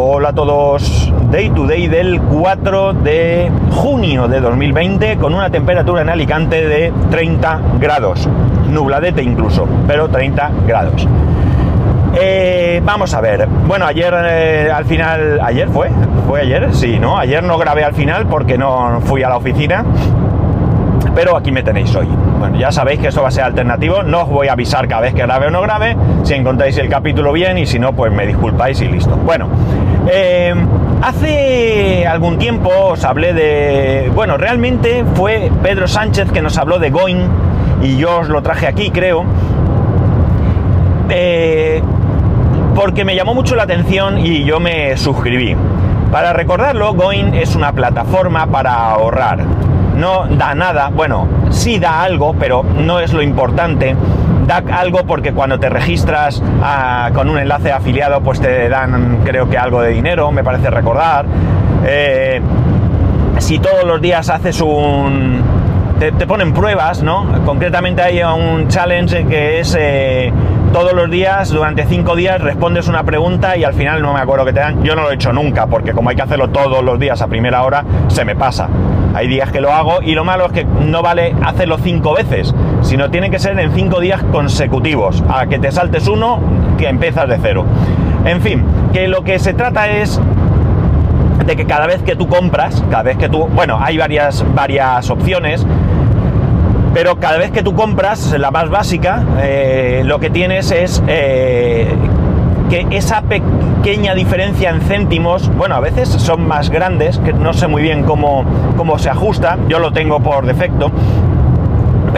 Hola a todos. Day to day del 4 de junio de 2020 con una temperatura en Alicante de 30 grados. Nubladete incluso, pero 30 grados. Eh, vamos a ver. Bueno, ayer eh, al final. ¿Ayer fue? ¿Fue ayer? Sí, ¿no? Ayer no grabé al final porque no fui a la oficina. Pero aquí me tenéis hoy. Bueno, ya sabéis que eso va a ser alternativo. No os voy a avisar cada vez que grabe o no grabe. Si encontráis el capítulo bien y si no, pues me disculpáis y listo. Bueno, eh, hace algún tiempo os hablé de... Bueno, realmente fue Pedro Sánchez que nos habló de Going y yo os lo traje aquí, creo. Eh, porque me llamó mucho la atención y yo me suscribí. Para recordarlo, Going es una plataforma para ahorrar. No da nada, bueno, sí da algo, pero no es lo importante. Da algo porque cuando te registras ah, con un enlace afiliado, pues te dan, creo que algo de dinero, me parece recordar. Eh, si todos los días haces un... Te, ponen pruebas, ¿no? Concretamente hay un challenge que es... Eh, todos los días, durante cinco días, respondes una pregunta y al final no me acuerdo que te dan. Yo no lo he hecho nunca, porque como hay que hacerlo todos los días a primera hora, se me pasa. Hay días que lo hago y lo malo es que no vale hacerlo cinco veces, sino tiene que ser en cinco días consecutivos. A que te saltes uno, que empiezas de cero. En fin, que lo que se trata es de que cada vez que tú compras, cada vez que tú, bueno, hay varias, varias opciones, pero cada vez que tú compras, la más básica, eh, lo que tienes es eh, que esa pequeña diferencia en céntimos, bueno, a veces son más grandes, que no sé muy bien cómo, cómo se ajusta, yo lo tengo por defecto,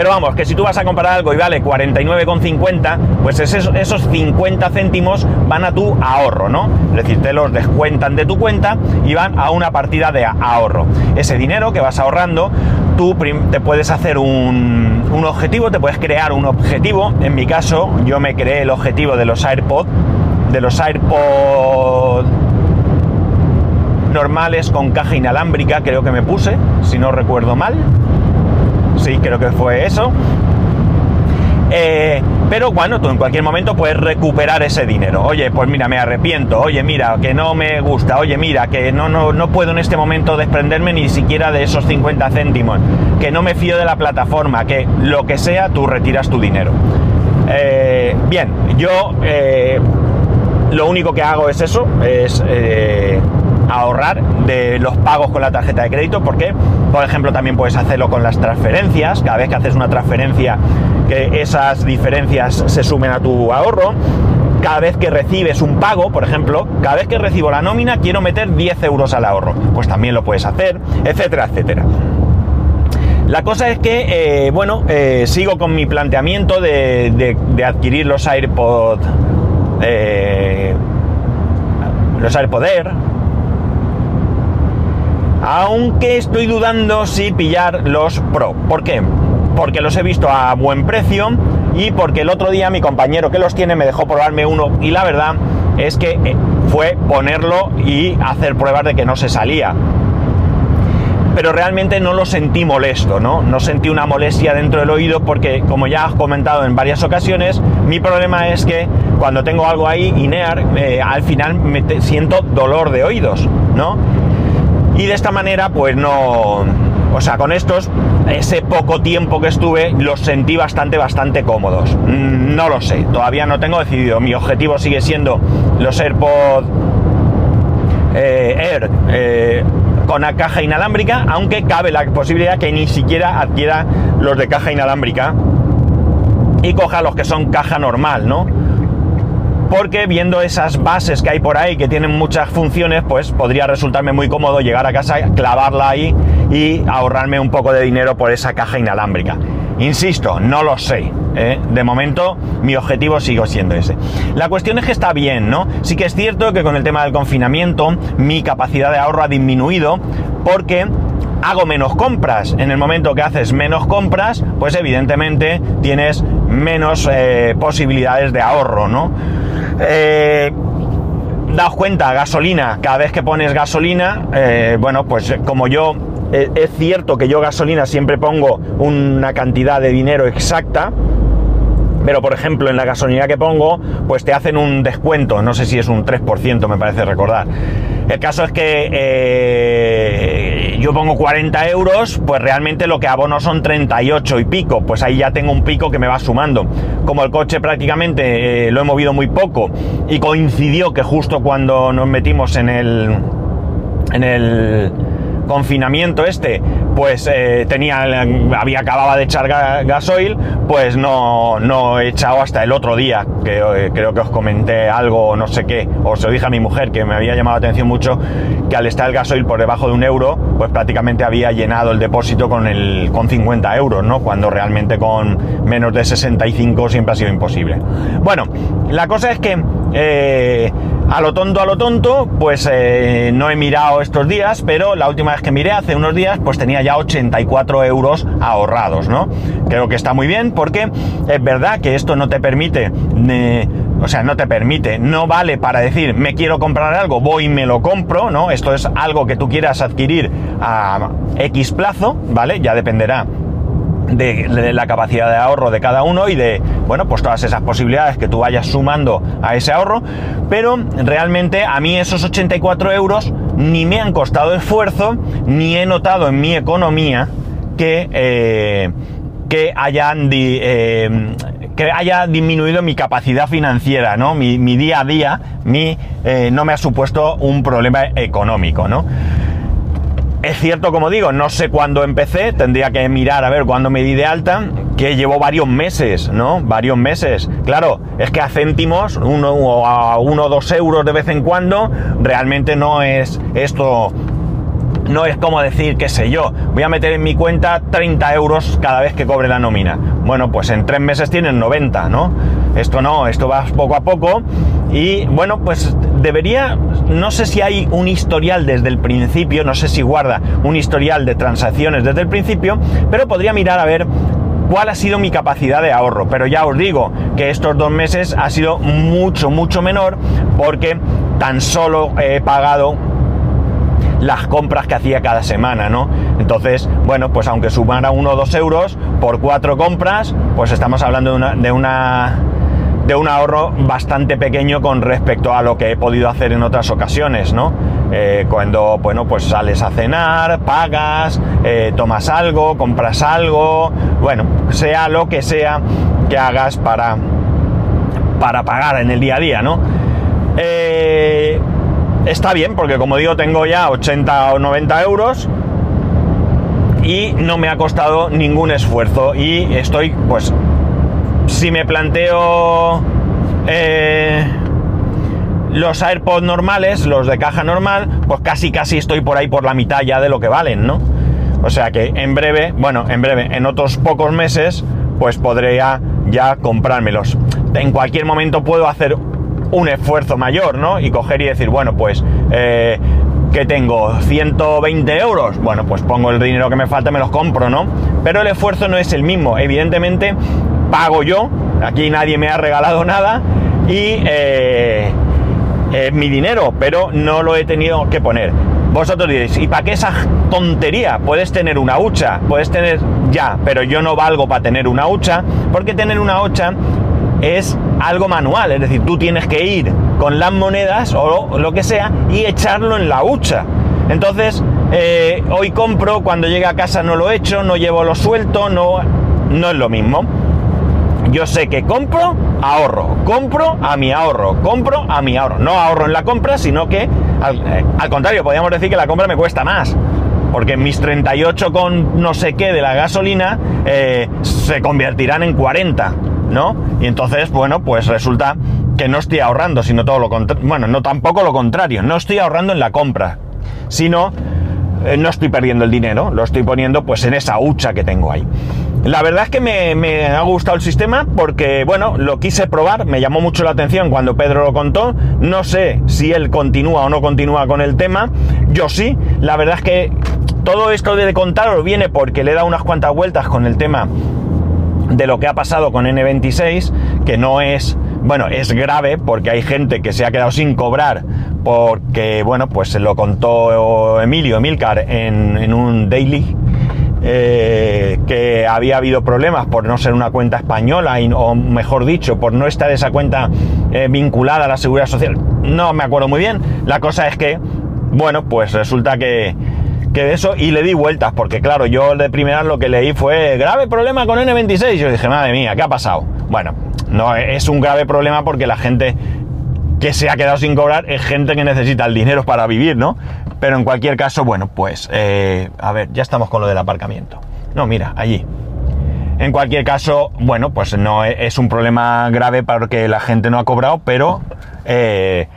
pero vamos, que si tú vas a comprar algo y vale 49,50, pues esos, 50 céntimos van a tu ahorro, ¿no? Es decir, te los descuentan de tu cuenta y van a una partida de ahorro. Ese dinero que vas ahorrando, tú te puedes hacer un, un objetivo, te puedes crear un objetivo. En mi caso, yo me creé el objetivo de los AirPods, de los AirPods normales con caja inalámbrica, creo que me puse, si no recuerdo mal sí, creo que fue eso. Eh, pero bueno, tú en cualquier momento puedes recuperar ese dinero. Oye, pues mira, me arrepiento. Oye, mira, que no me gusta. Oye, mira, que no, no, no puedo en este momento desprenderme ni siquiera de esos 50 céntimos. Que no me fío de la plataforma. Que lo que sea, tú retiras tu dinero. Eh, bien, yo eh, lo único que hago es eso. Es ahorrar de los pagos con la tarjeta de crédito, porque, por ejemplo, también puedes hacerlo con las transferencias, cada vez que haces una transferencia, que esas diferencias se sumen a tu ahorro. Cada vez que recibes un pago, por ejemplo, cada vez que recibo la nómina, quiero meter 10 euros al ahorro. Pues también lo puedes hacer, etcétera, etcétera. La cosa es que, eh, bueno, eh, sigo con mi planteamiento de, adquirir los AirPods, eh, los AirPod Air, aunque estoy dudando si pillar los Pro. ¿Por qué? Porque los he visto a buen precio y porque el otro día mi compañero que los tiene me dejó probarme uno y la verdad es que eh, fue ponerlo y hacer pruebas de que no se salía. Pero realmente no lo sentí molesto, ¿no? No sentí una molestia dentro del oído porque, como ya has comentado en varias ocasiones, mi problema es que cuando tengo algo ahí, INEAR, eh, al final me siento dolor de oídos, ¿no? Y de esta manera, pues no. O sea, con estos, ese poco tiempo que estuve, los sentí bastante, bastante cómodos. Mm, no lo sé, todavía no tengo decidido. Mi objetivo sigue siendo los AirPods eh, Air eh, con la caja inalámbrica, aunque cabe la posibilidad que ni siquiera adquiera los de caja inalámbrica y coja los que son caja normal, ¿no? Porque viendo esas bases que hay por ahí que tienen muchas funciones, pues podría resultarme muy cómodo llegar a casa, clavarla ahí y ahorrarme un poco de dinero por esa caja inalámbrica. Insisto, no lo sé. ¿eh? De momento mi objetivo sigue siendo ese. La cuestión es que está bien, ¿no? Sí que es cierto que con el tema del confinamiento mi capacidad de ahorro ha disminuido porque hago menos compras. En el momento que haces menos compras, pues evidentemente tienes menos eh, posibilidades de ahorro, ¿no? Eh, daos cuenta, gasolina, cada vez que pones gasolina, eh, bueno, pues como yo, eh, es cierto que yo gasolina siempre pongo una cantidad de dinero exacta, Pero por ejemplo en la gasolina que pongo, pues te hacen un descuento, no sé si es un 3% me parece recordar. El caso es que eh, pongo 40 euros, pues realmente lo que abono son 38 y pico, pues ahí ya tengo un pico que me va sumando. Como el coche prácticamente eh, lo he movido muy poco y coincidió que justo cuando nos metimos en el... en el confinamiento este, pues eh, tenía, había acababa de echar gasoil, pues no, no he echado hasta el otro día, que eh, creo que os comenté algo, no sé qué, o se lo dije a mi mujer, que me había llamado la atención mucho, que al estar el gasoil por debajo de un euro, pues prácticamente había llenado el depósito con, el, con 50 euros, ¿no? Cuando realmente con menos de 65 siempre ha sido imposible. Bueno, la cosa es que... Eh, a lo tonto, a lo tonto, pues eh, no he mirado estos días, pero la última vez que miré, hace unos días, pues tenía ya 84 euros ahorrados, ¿no? Creo que está muy bien porque es verdad que esto no te permite... o sea, no te permite, no vale para decir me quiero comprar algo, voy y me lo compro, ¿no? Esto es algo que tú quieras adquirir a X plazo, ¿vale? Ya dependerá de, la capacidad de ahorro de cada uno y de, bueno, pues todas esas posibilidades que tú vayas sumando a ese ahorro, pero realmente a mí esos 84 euros ni me han costado esfuerzo, ni he notado en mi economía que, eh, que. Eh, que haya disminuido mi capacidad financiera, ¿no? Mi, día a día, mi, eh, no me ha supuesto un problema económico, ¿no? Es cierto, como digo, no sé cuándo empecé, tendría que mirar a ver cuándo me di de alta, que llevo varios meses, ¿no? Varios meses. Claro, es que a céntimos, uno o a uno o dos euros de vez en cuando, realmente no es esto no es como decir, qué sé yo, voy a meter en mi cuenta 30 euros cada vez que cobre la nómina. Bueno, pues en tres meses tienen 90, ¿no? Esto no, esto va poco a poco y bueno, pues debería, no sé si hay un historial desde el principio, no sé si guarda un historial de transacciones desde el principio, pero podría mirar a ver cuál ha sido mi capacidad de ahorro. Pero ya os digo que estos dos meses ha sido mucho, mucho menor porque tan solo he pagado las compras que hacía cada semana, ¿no? Entonces, bueno, pues aunque sumara uno o dos euros por cuatro compras, pues estamos hablando de una, de una de un ahorro bastante pequeño con respecto a lo que he podido hacer en otras ocasiones, ¿no? Eh, cuando, bueno, pues sales a cenar, pagas, eh, tomas algo, compras algo, bueno, sea lo que sea que hagas para, para pagar en el día a día, ¿no? Eh, está bien, porque como digo, tengo ya 80 o 90 euros y no me ha costado ningún esfuerzo y estoy, pues, si me planteo eh, los AirPods normales, los de caja normal, pues casi casi estoy por ahí por la mitad ya de lo que valen, ¿no? O sea que en breve, bueno, en breve, en otros pocos meses, pues podré ya, comprármelos. En cualquier momento puedo hacer un esfuerzo mayor, ¿no? Y coger y decir, bueno, pues, eh, que tengo 120 euros, bueno, pues pongo el dinero que me falta, me los compro, ¿no? Pero el esfuerzo no es el mismo. Evidentemente, pago yo, aquí nadie me ha regalado nada y eh, es mi dinero, pero no lo he tenido que poner. Vosotros diréis, ¿y para qué esa tontería? Puedes tener una hucha, puedes tener ya, pero yo no valgo para tener una hucha, porque tener una hucha es algo manual, es decir, tú tienes que ir con las monedas o lo que sea y echarlo en la hucha. Entonces, eh, hoy compro, cuando llegue a casa no lo echo, no llevo lo suelto, no, no es lo mismo. Yo sé que compro, ahorro, compro a mi ahorro, compro a mi ahorro. No ahorro en la compra, sino que al, eh, contrario, podríamos decir que la compra me cuesta más porque mis 38 con no sé qué de la gasolina eh, se convertirán en 40. ¿no? Y entonces, bueno, pues resulta que no estoy ahorrando, sino todo lo contrario. Bueno, no tampoco lo contrario, no estoy ahorrando en la compra, sino eh, no estoy perdiendo el dinero, lo estoy poniendo pues en esa hucha que tengo ahí. La verdad es que me, ha gustado el sistema porque, bueno, lo quise probar, me llamó mucho la atención cuando Pedro lo contó. No sé si él continúa o no continúa con el tema. Yo sí, la verdad es que todo esto de contaros viene porque le he dado unas cuantas vueltas con el tema de lo que ha pasado con N26, que no es, bueno, es grave porque hay gente que se ha quedado sin cobrar porque, bueno, pues se lo contó Emilio Emilcar en un daily eh, que había habido problemas por no ser una cuenta española, o mejor dicho, por no estar esa cuenta eh, vinculada a la seguridad social. No me acuerdo muy bien. La cosa es que, bueno, pues resulta que, que de eso y le di vueltas, porque claro, yo de primera lo que leí fue grave problema con N26. Yo dije, madre mía, ¿qué ha pasado? Bueno, no es un grave problema porque la gente que se ha quedado sin cobrar es gente que necesita el dinero para vivir, ¿no? Pero en cualquier caso, bueno, pues, eh, a ver, ya estamos con lo del aparcamiento. No, mira, allí. En cualquier caso, bueno, pues no e, es un problema grave porque la gente no ha cobrado, pero, eh,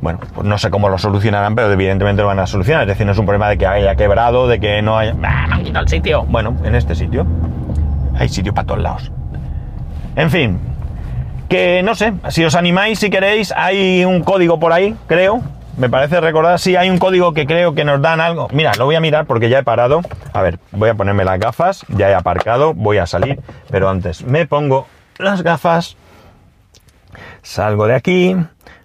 bueno, pues no sé cómo lo solucionarán, pero evidentemente lo van a solucionar. Es decir, no es un problema de que haya quebrado, de que no haya... ¡Ah, me han quitado el sitio! Bueno, en este sitio. Hay sitio para todos lados. En fin, que no sé, si os animáis, si queréis, hay un código por ahí, creo. Me parece recordar, sí, hay un código que creo que nos dan algo. Mira, lo voy a mirar porque ya he parado. A ver, voy a ponerme las gafas, ya he aparcado, voy a salir, pero antes me pongo las gafas, salgo de aquí,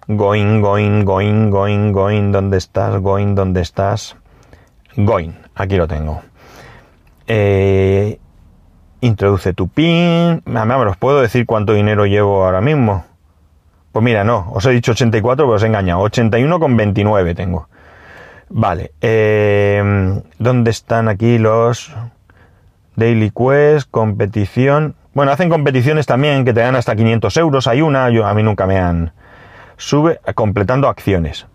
going, going, going, going, going, ¿dónde estás? Going, ¿dónde estás? Going, aquí lo tengo. Eh, Introduce tu PIN. Mamá, os puedo decir cuánto dinero llevo ahora mismo? Pues mira, no, os he dicho 84, pero os he engañado. 81,29 tengo. Vale. Eh, ¿Dónde están aquí los Daily Quest, competición? Bueno, hacen competiciones también que te dan hasta 500 euros. Hay una, yo, a mí nunca me han... Sube completando acciones.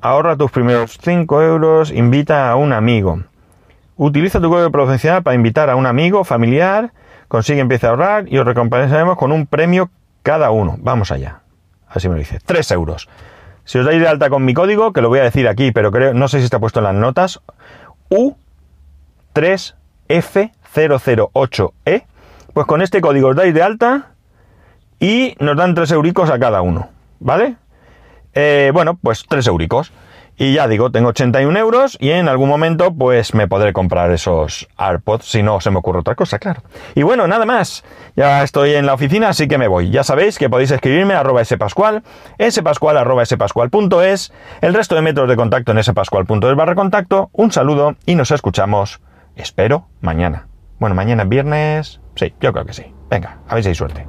Ahorra tus primeros 5 euros, invita a un amigo. Utiliza tu código profesional para invitar a un amigo, familiar, consigue empieza a ahorrar y os recompensaremos con un premio cada uno. Vamos allá. Así me lo dice. 3 euros. Si os dais de alta con mi código, que lo voy a decir aquí, pero no sé si está puesto en las notas, U3F008E, pues con este código os dais de alta y nos dan 3 euricos a cada uno. ¿Vale? Eh, bueno, pues 3 euricos. Y ya digo, tengo 81 euros y en algún momento pues me podré comprar esos AirPods si no se me ocurre otra cosa, claro. Y bueno, nada más. Ya estoy en la oficina, así que me voy. Ya sabéis que podéis escribirme a arroba spascual, spascual arroba spascual.es, el resto de métodos de contacto en spascual.es barra contacto. Un saludo y nos escuchamos, espero, mañana. Bueno, mañana es viernes. Sí, yo creo que sí. Venga, a ver si hay suerte.